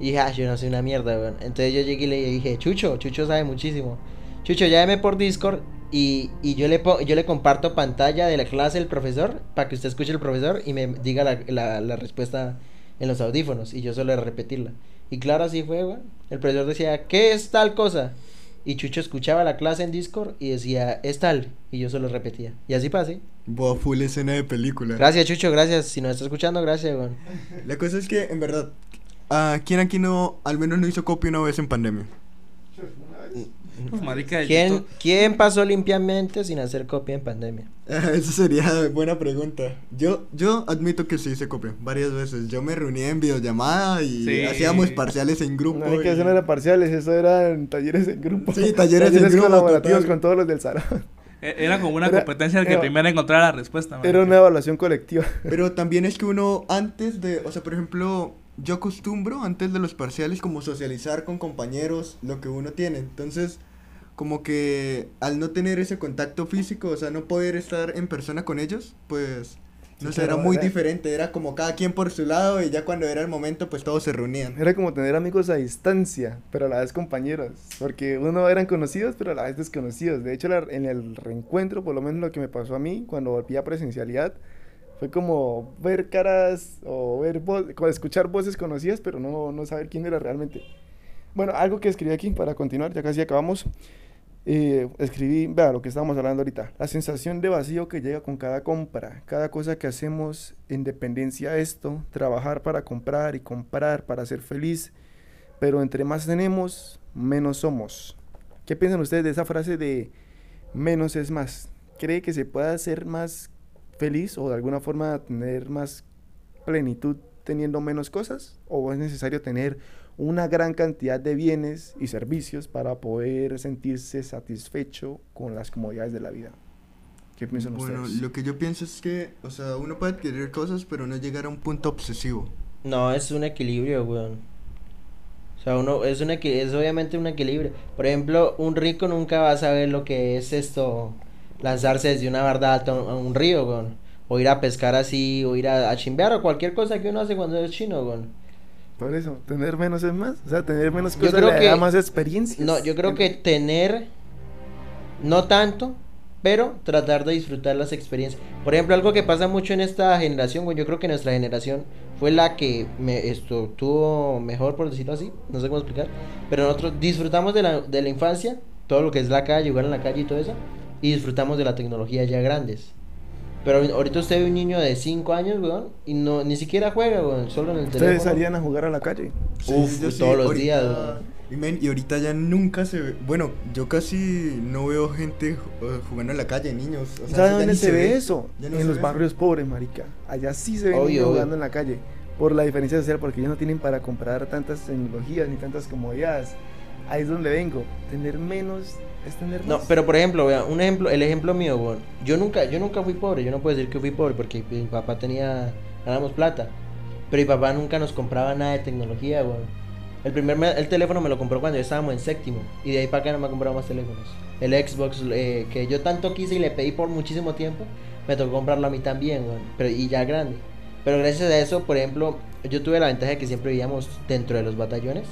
Y dije, ah, yo no soy una mierda, weón. Entonces yo llegué y le dije, Chucho, Chucho sabe muchísimo. Chucho, llámeme por Discord y, y yo, le yo le comparto pantalla de la clase del profesor para que usted escuche el profesor y me diga la, la, la respuesta en los audífonos y yo solo repetirla. Y claro, así fue, weón. El profesor decía, ¿qué es tal cosa? Y Chucho escuchaba la clase en Discord y decía, es tal. Y yo solo repetía. Y así pasé. Buah, full escena de película. Gracias, Chucho, gracias. Si nos está escuchando, gracias, weón. La cosa es que, en verdad, ¿a quién aquí no, al menos no hizo copia una vez en pandemia? <laughs> Marica, yo ¿Quién, ¿Quién pasó limpiamente sin hacer copia en pandemia? <laughs> Esa sería buena pregunta. Yo, yo admito que sí hice copia varias veces. Yo me reunía en videollamada y Sí. hacíamos parciales en grupo. No hay que y- eso no era parciales, eso eran talleres en grupo. Sí, talleres en grupo, colaborativos total. con todos los del salón. e- Era como una Era- competencia el que era- primero encontrara la respuesta. Era marica. una evaluación colectiva. Pero <laughs> también es que uno antes de, o sea, por ejemplo, yo acostumbro antes de los parciales como socializar con compañeros lo que uno tiene. Entonces, como que al no tener ese contacto físico, o sea, no poder estar en persona con ellos, pues, no Sí, sé, era muy era- diferente. Era como cada quien por su lado y ya cuando era el momento, pues todos se reunían. Era como tener amigos a distancia, pero a la vez compañeros. Porque uno eran conocidos, pero a la vez desconocidos. De hecho, la- en el reencuentro, por lo menos lo que me pasó a mí cuando volví a presencialidad, fue como ver caras o ver vo- escuchar voces conocidas, pero no, no saber quién era realmente. Bueno, algo que escribí aquí para continuar, ya casi acabamos. Escribí, vea lo que estábamos hablando ahorita, la sensación de vacío que llega con cada compra, cada cosa que hacemos en dependencia a esto, trabajar para comprar y comprar para ser feliz, pero entre más tenemos, menos somos. ¿Qué piensan ustedes de esa frase de menos es más? ¿Cree que se pueda ser más feliz o de alguna forma tener más plenitud teniendo menos cosas? ¿O es necesario tener una gran cantidad de bienes y servicios para poder sentirse satisfecho con las comodidades de la vida? ¿Qué piensan Bueno, ustedes? lo que yo pienso es que, o sea, uno puede adquirir cosas, pero no llegar a un punto obsesivo. No, es un equilibrio, weón. O sea, uno, es, un equi- es obviamente un equilibrio. Por ejemplo, un rico nunca va a saber lo que es esto, lanzarse desde una barda alta a un, a un río, weón. O ir a pescar así, o ir a, a chimbear, o cualquier cosa que uno hace cuando es chino, weón. Por eso, tener menos es más. O sea, tener menos Yo cosas creo le que- da más experiencias. No, yo creo que tener, no tanto, pero tratar de disfrutar las experiencias. Por ejemplo, algo que pasa mucho en esta generación, yo creo que nuestra generación fue la que me, esto, tuvo mejor, por decirlo así, no sé cómo explicar, pero nosotros disfrutamos de la, de la infancia, todo lo que es la calle, jugar en la calle y todo eso, y disfrutamos de la tecnología ya grandes. Pero ahorita usted ve un niño de 5 años, weón, y no, ni siquiera juega, weón, solo en el Ustedes teléfono. salían a jugar a la calle. Uf, yo todos los ahorita- días, weón. Y, men, y ahorita ya nunca se ve. Bueno, yo casi no veo gente eh, jugando en la calle, niños. O sea, ¿Sabes ya dónde ni se ve eso? No en se los ve barrios pobres, marica. Allá sí se ven Obvio, niños obvio. jugando en la calle. por la diferencia social, porque ellos no tienen para comprar tantas tecnologías ni tantas comodidades. Ahí es donde vengo. Tener menos No, pero por ejemplo, vea, un ejemplo, el ejemplo mío. Yo nunca, yo nunca fui pobre, yo no puedo decir que fui pobre porque mi papá tenía, ganamos plata. Pero mi papá nunca nos compraba nada de tecnología. El primer me- el teléfono me lo compró cuando estábamos en séptimo. Y de ahí para acá no me ha comprado más teléfonos. El Xbox eh, que yo tanto quise y le pedí por muchísimo tiempo, me tocó comprarlo a mí también, weón. Pero, y ya grande. Pero gracias a eso, por ejemplo, yo tuve la ventaja de que siempre vivíamos dentro de los batallones.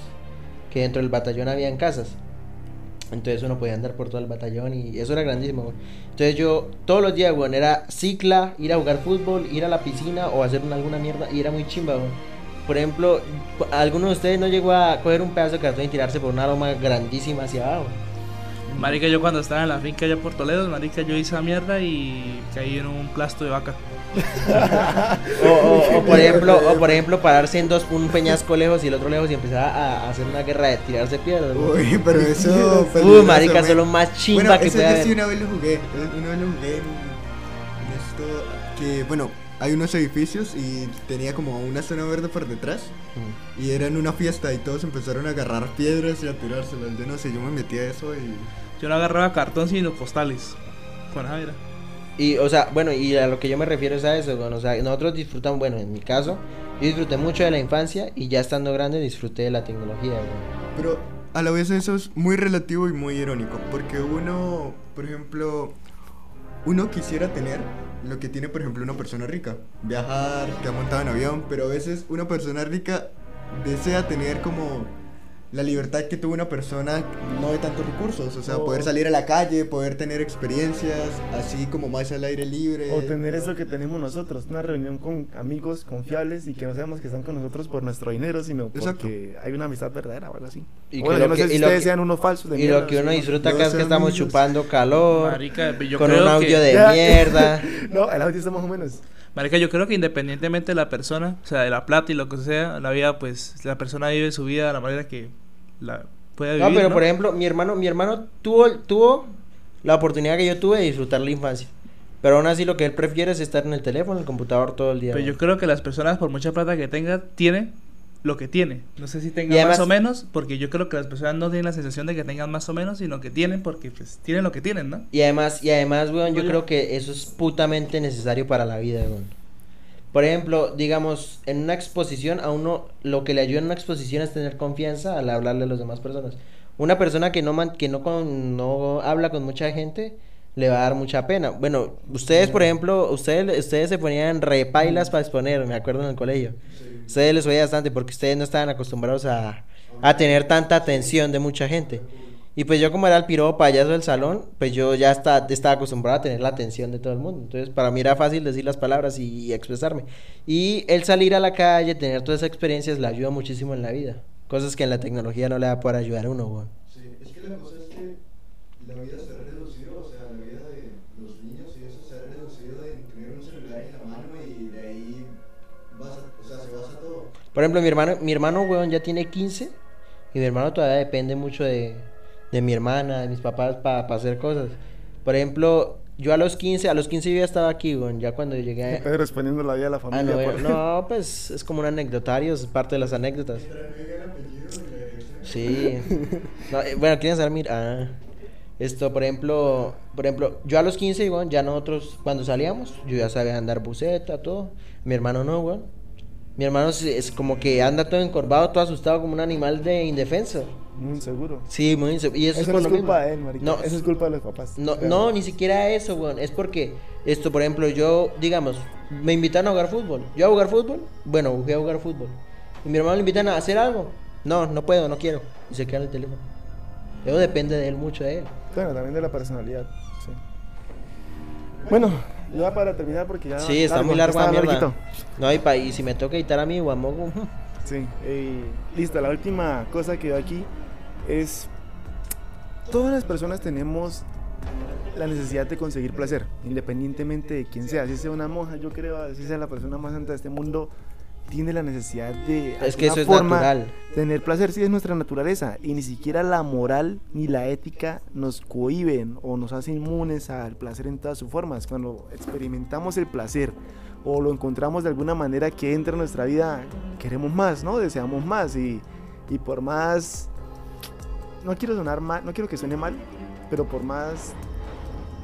Que dentro del batallón habían casas. Entonces uno podía andar por todo el batallón y eso era grandísimo. Entonces yo todos los días, güey, era cicla, ir a jugar fútbol, ir a la piscina o hacer una- alguna mierda y era muy chimba. Por ejemplo, ¿alguno de ustedes no llegó a coger un pedazo de cartón y tirarse por una loma grandísima hacia abajo? Marica, yo cuando estaba en la finca allá por Toledo, marica, yo hice esa mierda y caí en un plasto de vaca. <laughs> O, o- o, por ejemplo, o por ejemplo pararse en dos, un peñasco lejos y el otro lejos y empezar a, a hacer una guerra de tirarse piedras. Uy, pero eso. <laughs> Uy, marica, eso es lo más chimba bueno, que eso puede yo sí haber. una vez lo jugué. Una vez lo jugué en, en esto. Que, bueno, hay unos edificios y tenía como una zona verde por detrás. Mm. Y era en una fiesta y todos empezaron a agarrar piedras y a tirárselas. Yo no sé, yo me metí a eso y. Yo no agarraba cartón sino postales. Con Javier. Y, o sea, bueno, y a lo que yo me refiero es a eso, güey, o sea, nosotros disfrutamos, bueno, en mi caso, yo disfruté mucho de la infancia y ya estando grande disfruté de la tecnología, güey. Pero a la vez eso es muy relativo y muy irónico. Porque uno, por ejemplo, uno quisiera tener lo que tiene, por ejemplo, una persona rica. Viajar, que ha montado en avión. Pero a veces una persona rica desea tener como la libertad que tuvo una persona no de tantos recursos. O sea, poder salir a la calle, poder tener experiencias, así como más al aire libre. O tener eso que tenemos nosotros, una reunión con amigos confiables y que no sabemos que están con nosotros por nuestro dinero, sino Exacto. porque hay una amistad verdadera o algo así. Y bueno, yo no que- sé si ustedes que- sean unos falsos de Y lo que uno disfruta Yo acá es que estamos amigos. chupando calor, Marica, yo con un audio que... de Ya. mierda. <laughs> No, el audio está más o menos. Marica, yo creo que independientemente de la persona, o sea, de la plata y lo que sea, la vida, pues, la persona vive su vida de la manera que la No, pero ¿no? por ejemplo, mi hermano, mi hermano tuvo, tuvo la oportunidad que yo tuve de disfrutar la infancia. Pero aún así lo que él prefiere es estar en el teléfono, en el computador todo el día. Pero yo creo que las personas, por mucha plata que tengan, tienen lo que tienen. No sé si tengan además- más o menos, porque yo creo que las personas no tienen la sensación de que tengan más o menos, sino que tienen porque pues tienen lo que tienen, ¿no? Y además, y además, weón, yo Oye. creo que eso es putamente necesario para la vida, weón. Por ejemplo, digamos, en una exposición, a uno lo que le ayuda en una exposición es tener confianza al hablarle a las demás personas. Una persona que no man- que no, con- no habla con mucha gente le va a dar mucha pena. Bueno, ustedes, por ejemplo, ustedes, ustedes se ponían repailas para exponer, me acuerdo en el colegio. Ustedes les oía bastante porque ustedes no estaban acostumbrados a, a tener tanta atención de mucha gente. Y pues yo como era el piro payaso del salón, pues yo ya está, estaba acostumbrado a tener la atención de todo el mundo. Entonces para mí era fácil decir las palabras y, y expresarme. Y el salir a la calle, tener todas esas experiencias, le ayuda muchísimo en la vida. Cosas que en la tecnología no le va a poder ayudar a uno, weón. Sí, es que la cosa es que la vida se ha reducido, o sea, la vida de los niños y eso se ha reducido de tener un celular en la mano y de ahí basa, o sea, se basa todo. Por ejemplo, mi hermano, mi hermano, weón, ya tiene 15 y mi hermano todavía depende mucho de, de mi hermana, de mis papás para hacer cosas. Por ejemplo, yo a los 15, a los 15 yo ya estaba aquí, weón, ya cuando llegué a... <laughs> Respondiendo la vida de la Ah, familia. no, por- <laughs> no, pues es como un anecdotario, es parte de las anécdotas. Sí. No, eh, bueno, quieren saber, mira, ah, esto, por ejemplo, por ejemplo, yo a los 15, weón, ya nosotros cuando salíamos, yo ya sabía andar buceta, todo. Mi hermano no, weón. Mi hermano es, como que anda todo encorvado, todo asustado como un animal de indefenso. Muy inseguro. Sí, muy inseguro. Y eso, Eso es no es culpa de él, marica. No, Eso es culpa de los papás. no, no, ni siquiera eso, weón. Es porque, esto, por ejemplo, yo, digamos, me invitan a jugar fútbol. ¿Yo a jugar fútbol? Bueno, voy a jugar fútbol. Y mi hermano le invitan a hacer algo. No, no puedo, no quiero. Y se queda en el teléfono. Eso depende de él, mucho de él. Bueno, también de la personalidad. Sí. Bueno, ya para terminar, porque ya. Sí, está muy largo está mierda. No, y, pa- y si me toca editar a mí, Guamogo. <laughs> Sí, eh, listo. La última cosa que veo aquí es. Todas las personas tenemos la necesidad de conseguir placer, independientemente de quién sea. Si sea una monja, yo creo, si sea la persona más santa de este mundo, tiene la necesidad de. Es que eso alguna es forma, natural. Tener placer sí es nuestra naturaleza y ni siquiera la moral ni la ética nos cohiben o nos hacen inmunes al placer en todas sus formas. Cuando experimentamos el placer o lo encontramos de alguna manera que entra en nuestra vida, queremos más, ¿no? Deseamos más y, y por más, no quiero sonar mal, no quiero que suene mal, pero por más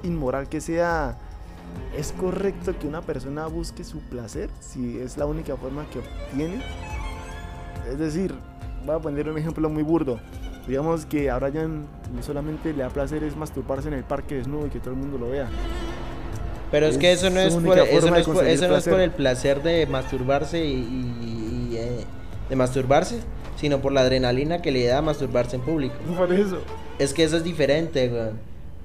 inmoral que sea, ¿es correcto que una persona busque su placer si es la única forma que obtiene? Es decir, voy a poner un ejemplo muy burdo. Digamos que a Brian no solamente le da placer es masturbarse en el parque desnudo y que todo el mundo lo vea. Pero es, Es que eso no es, por, eso no es, por, conseguir eso no es por placer. el placer de masturbarse y, y- y, eh, de masturbarse, sino por la adrenalina que le da masturbarse en público. <laughs> Por eso. Es que eso es diferente, weón.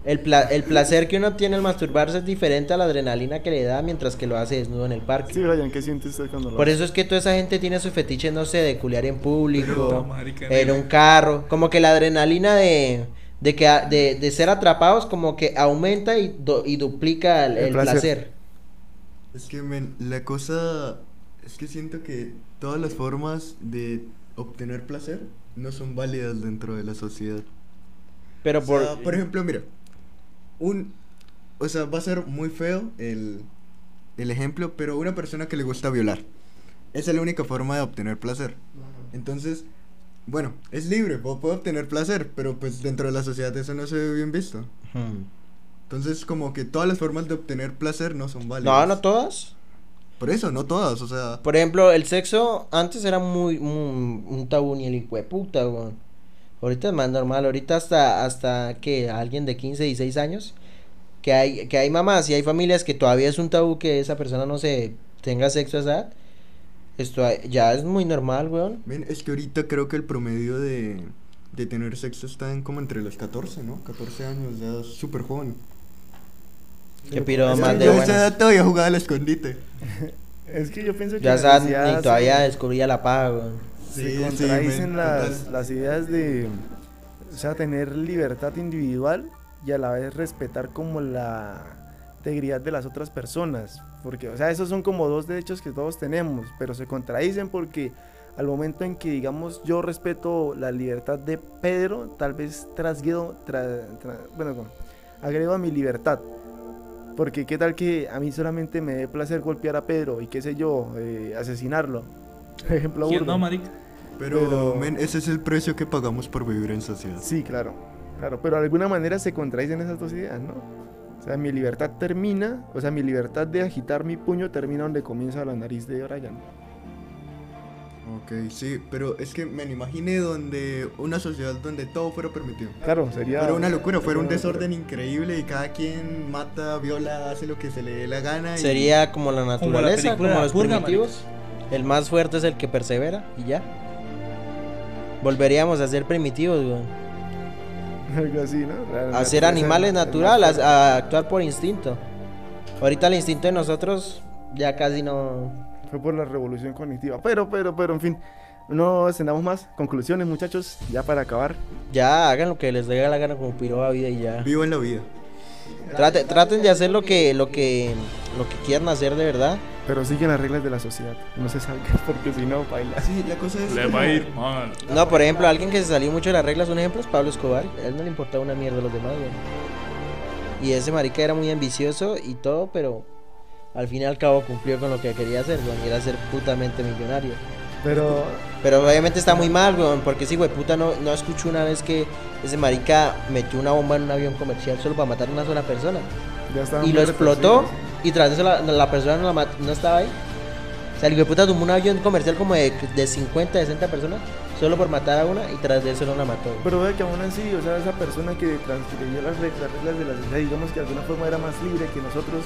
El, pla- el placer que uno tiene al masturbarse es diferente a la adrenalina que le da mientras que lo hace desnudo en el parque. Sí, Brian, ¿qué siente usted cuando lo Por hace? eso es que toda esa gente tiene su fetiche, no sé, de culiar en público, marica, en un carro. Como que la adrenalina de, de, que, de, de ser atrapados como que aumenta y, do- y duplica el, El el placer. placer. Es que, men, la cosa es que siento que todas las formas de obtener placer no son válidas dentro de la sociedad. Pero O por... sea, por ejemplo, mira, un, o sea, va a ser muy feo el, el ejemplo, pero una persona que le gusta violar, esa es la única forma de obtener placer. Entonces, bueno, es libre, pu- puede obtener placer, pero pues dentro de la sociedad eso no se ve bien visto. Hmm. Entonces, como que todas las formas de obtener placer no son válidas. No, no todas. Por eso, no todas, o sea, Por ejemplo, el sexo antes era muy, muy- un tabú ni el hijo de puta, weón. Ahorita es más normal, ahorita hasta, hasta que alguien de 15, 16 años, que hay, que hay mamás y hay familias que todavía es un tabú que esa persona no se tenga sexo a esa edad. Esto ya es muy normal, weón. ven, es que ahorita creo que el promedio de, de tener sexo está en como entre los 14, ¿no? 14 años, ya es súper joven. Que piro Es más que de esa edad todavía jugaba al escondite. <laughs> Es que yo pienso que Ya sociedad ni todavía descubría la paga, weón. Se Sí, sí, contradicen men, las, las ideas de, o sea, tener libertad individual y a la vez respetar como la integridad de las otras personas. Porque, o sea, esos son como dos derechos que todos tenemos, pero se contradicen porque al momento en que, digamos, yo respeto la libertad de Pedro, tal vez trasguedo, tra- tra- bueno, agrego a mi libertad. Porque qué tal que a mí solamente me dé placer golpear a Pedro y qué sé yo, eh, asesinarlo. Ejemplo ¿Quién burdo. no, marica? Pero, Pero- men, ese es el precio que pagamos por vivir en sociedad. Sí, claro, claro, pero de alguna manera se contradicen esas dos ideas, ¿no? O sea, mi libertad termina, o sea, mi libertad de agitar mi puño termina donde comienza la nariz de Brian. Ok, sí, pero es que me imagine donde una sociedad donde todo fuera permitido. Claro, sería... Fuera una locura, fuera un desorden increíble y cada quien mata, viola, hace lo que se le dé la gana. y- Sería como la naturaleza, película como, la los purga, primitivos. El más fuerte es el que persevera y ya. Volveríamos a ser primitivos, weón. Algo así, ¿no? La A ser animales naturales, a actuar por instinto. Ahorita el instinto de nosotros ya casi no... Fue por la revolución cognitiva. Pero, pero, pero, en fin, no extendamos más. Conclusiones, muchachos, ya para acabar. Ya hagan lo que les dé la gana como piroba vida y ya. Vivo en la vida. Trate- traten de hacer lo que, lo que, lo que quieran hacer de verdad. Pero siguen las reglas de la sociedad. No se salgan <laughs> porque si no, baila. Sí, la cosa es. Le va a ir mal. No, por ejemplo, alguien que se salió mucho de las reglas, un ejemplo es Pablo Escobar. A él no le importaba una mierda a los demás, güey. Y ese marica era muy ambicioso y todo, pero al fin y al cabo cumplió con lo que quería hacer, güey, y era ser putamente millonario. Pero, Pero obviamente está muy mal, güey, porque ese güey puta no, no escucho una vez que ese marica metió una bomba en un avión comercial solo para matar a una sola persona. ya está. Y lo explotó y tras eso la, la persona no, la no estaba ahí. O sea, el puta tomó un avión comercial como de, de 50, 60 personas solo por matar a una y tras de eso no la mató. Pero ve que aún así, o sea, esa persona que transgredió las reglas de la sociedad, digamos que de alguna forma era más libre que nosotros,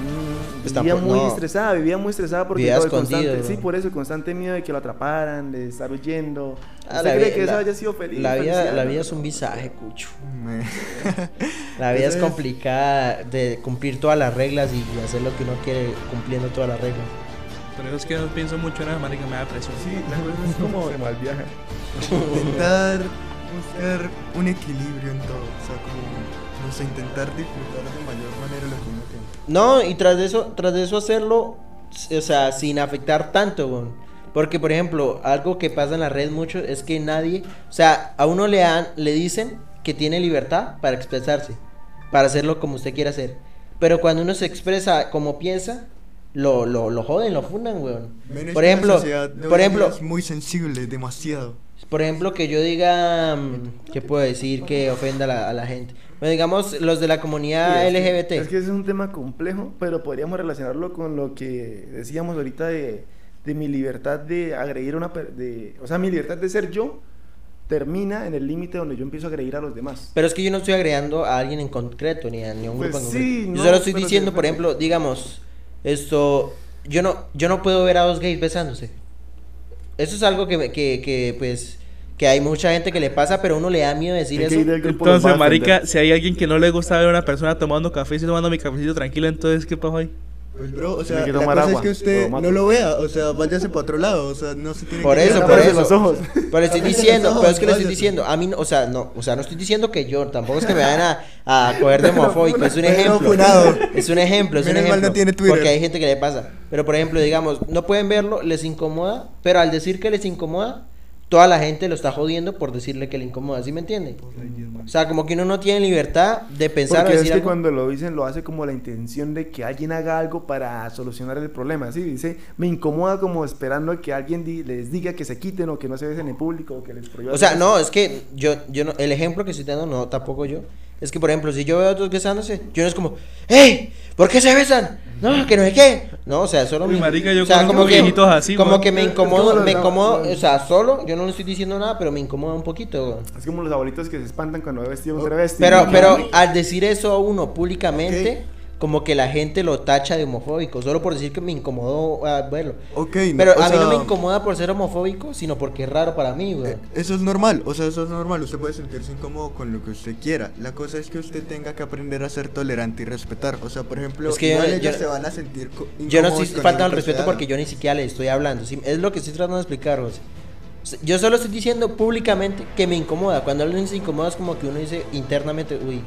mm, vivía muy no. estresada, vivía muy estresada porque Vivía todo el escondido, constante, ¿no? sí, por eso, el constante miedo de que lo atraparan, de estar huyendo. Ah, ¿Usted la cree que eso la- haya sido feliz? La vida, la vida es un visaje, cucho. <laughs> La vida es Eso complicada de cumplir todas las reglas y hacer lo que uno quiere cumpliendo todas las reglas. Pero es que no pienso mucho en eso, marica, me da presión. Sí, la cosa es como <laughs> se mal viaja. intentar buscar un equilibrio en todo. O sea, como, no sé, intentar disfrutar de mayor manera lo que. No, y tras de eso, tras de eso hacerlo, o sea, sin afectar tanto, güey. Porque, por ejemplo, algo que pasa en la red mucho es que nadie, o sea, a uno le dan, le dicen que tiene libertad para expresarse, para hacerlo como usted quiera hacer. Pero cuando uno se expresa como piensa, lo, lo, lo joden, lo fundan, weón. Men, es Por ejemplo, por ejemplo, Es muy sensible, demasiado. Por ejemplo, que yo diga, mm, ¿qué puedo decir que ofenda a la, a la gente? Bueno, digamos, los de la comunidad Sí, es que- LGBT. Es que ese es un tema complejo, pero podríamos relacionarlo con lo que decíamos ahorita de, de mi libertad de agredir a una de, o sea, mi libertad de ser yo termina en el límite donde yo empiezo a agredir a los demás. Pero es que yo no estoy agregando a alguien en concreto, ni a, ni a un Pues grupo en concreto. no, yo solo estoy diciendo, sí, por ejemplo, digamos, esto, yo no, yo no puedo ver a dos gays besándose. Eso es algo que, me- que, que, pues, que hay mucha gente que le pasa, pero uno le da miedo decir eso. Entonces, marica, si hay alguien que no le gusta ver a una persona tomando café y tomando mi cafecito tranquilo, entonces, ¿qué pasó ahí? Pues bro, o sea, que la tomar cosa agua, es que o usted lo mato. no lo vea, o sea, váyase para otro lado, o sea, no se tiene Por que eso, por eso. los ojos. <laughs> Pero estoy <laughs> diciendo, pero es que le estoy diciendo, a mí, no- o sea, no, o sea, no estoy diciendo que yo, tampoco es que me vayan a, a coger de <laughs> homofóbico, es un ejemplo. funado. Es un ejemplo, es un ejemplo. no tiene Twitter. Porque hay gente que le pasa. Pero por ejemplo, digamos, no pueden verlo, les incomoda, pero al decir que les incomoda, toda la gente lo está jodiendo por decirle que le incomoda, ¿sí me entiende? O sea, como que uno no tiene libertad de pensar o Porque es que algo. cuando lo dicen lo hace como la intención de que alguien haga algo para solucionar el problema. Sí, dice, me incomoda como esperando que alguien di- les diga que se quiten o que no se besen en público o que les prohíba. O sea, no, eso. es que yo, yo no, el ejemplo que estoy dando, no, tampoco yo. Es que, por ejemplo, si yo veo a otros besándose, yo no es como, ¡Ey! ¿Por qué se besan? No, que no sé qué. No, o sea, solo Uy, me- marica, yo o sea, como que, viejitos así, como que me Es como incomodo, me incomodo, o sea, solo, yo no le estoy diciendo nada, pero me incomoda un poquito. Es como los abuelitos que se espantan cuando ve vestido un travesti. Pero, pero al decir eso a uno públicamente, como que la gente lo tacha de homofóbico, solo por decir que me incomodó ah, verlo. Ok, Pero a mí no me sea, incomoda por ser homofóbico, sino porque es raro para mí, güey. eh, Eso es normal, o sea, eso es normal. Usted puede sentirse incómodo con lo que usted quiera. La cosa es que usted tenga que aprender a ser tolerante y respetar. O sea, por ejemplo, Es que yo- igual yo- ellos se van a sentir Yo no estoy faltando al respeto porque yo ni siquiera le estoy hablando. Es lo que estoy tratando de explicar. O sea, Yo solo estoy diciendo públicamente que me incomoda. Cuando alguien se incomoda es como que uno dice internamente, uy.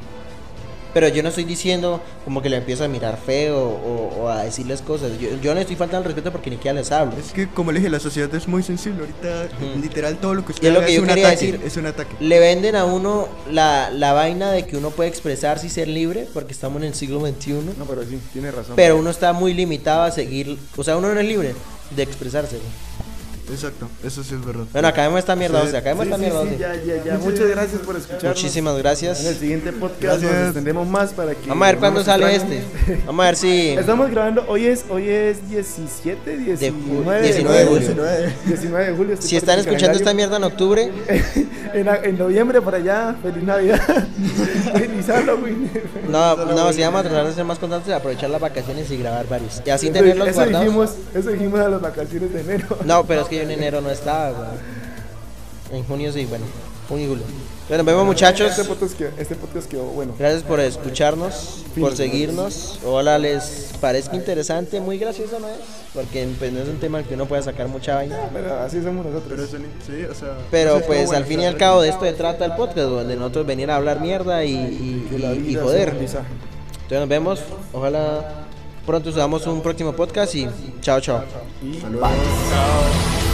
Pero yo no estoy diciendo como que le empiezo a mirar feo o, o a decirles cosas. Yo, yo no estoy faltando al respeto porque ni siquiera les hablo. Es que, como le dije, la sociedad es muy sensible. Ahorita, literal, todo lo que usted es lo que es yo un quería ataque. decir. Es un ataque. Le venden a uno la, la vaina de que uno puede expresarse y ser libre porque estamos en el siglo XXI. No, pero sí, tiene razón. Pero uno está muy limitado a seguir. O sea, uno no es libre de expresarse. Exacto, eso sí es verdad. Bueno, acabemos esta mierda, Sí. o sea, acabemos Sí, esta sí, mierda. sí, ya, ya, ya. Muchas gracias por escucharnos. Muchísimas gracias. En el siguiente podcast Gracias. nos extendemos más para que. Vamos a ver cuándo sale este. Vamos a ver si. <laughs> Estamos grabando, hoy es, hoy es 17, 19 19 de julio. 19. 19 de julio. Si están escuchando esta mierda en octubre, <laughs> en, en noviembre para allá, feliz Navidad. <laughs> feliz Halloween. no, no, si vamos a tratar de ser más constantes, aprovechar las vacaciones y grabar varios. Y así Eso- tenerlos eso guardados. dijimos, eso dijimos a las vacaciones de enero. No, pero es que yo en enero no estaba, güey. En junio sí, bueno. Junio y julio. Bueno, nos vemos muchachos. Este podcast quedó, este podcast quedó bueno. Gracias por escucharnos, por seguirnos. Ojalá les parezca interesante, muy gracioso, ¿no es? Porque pues, no es un tema al que uno pueda sacar mucha vaina. Pero así somos nosotros. Pero eso ni- sí, o sea. Pero eso es pues al fin y al cabo de esto se trata el podcast, donde nosotros venir a hablar mierda y, y, Que la y- y vida sea joder. un. Entonces nos vemos. Ojalá pronto subamos un próximo podcast y chao, chao. Y Saludos. bye.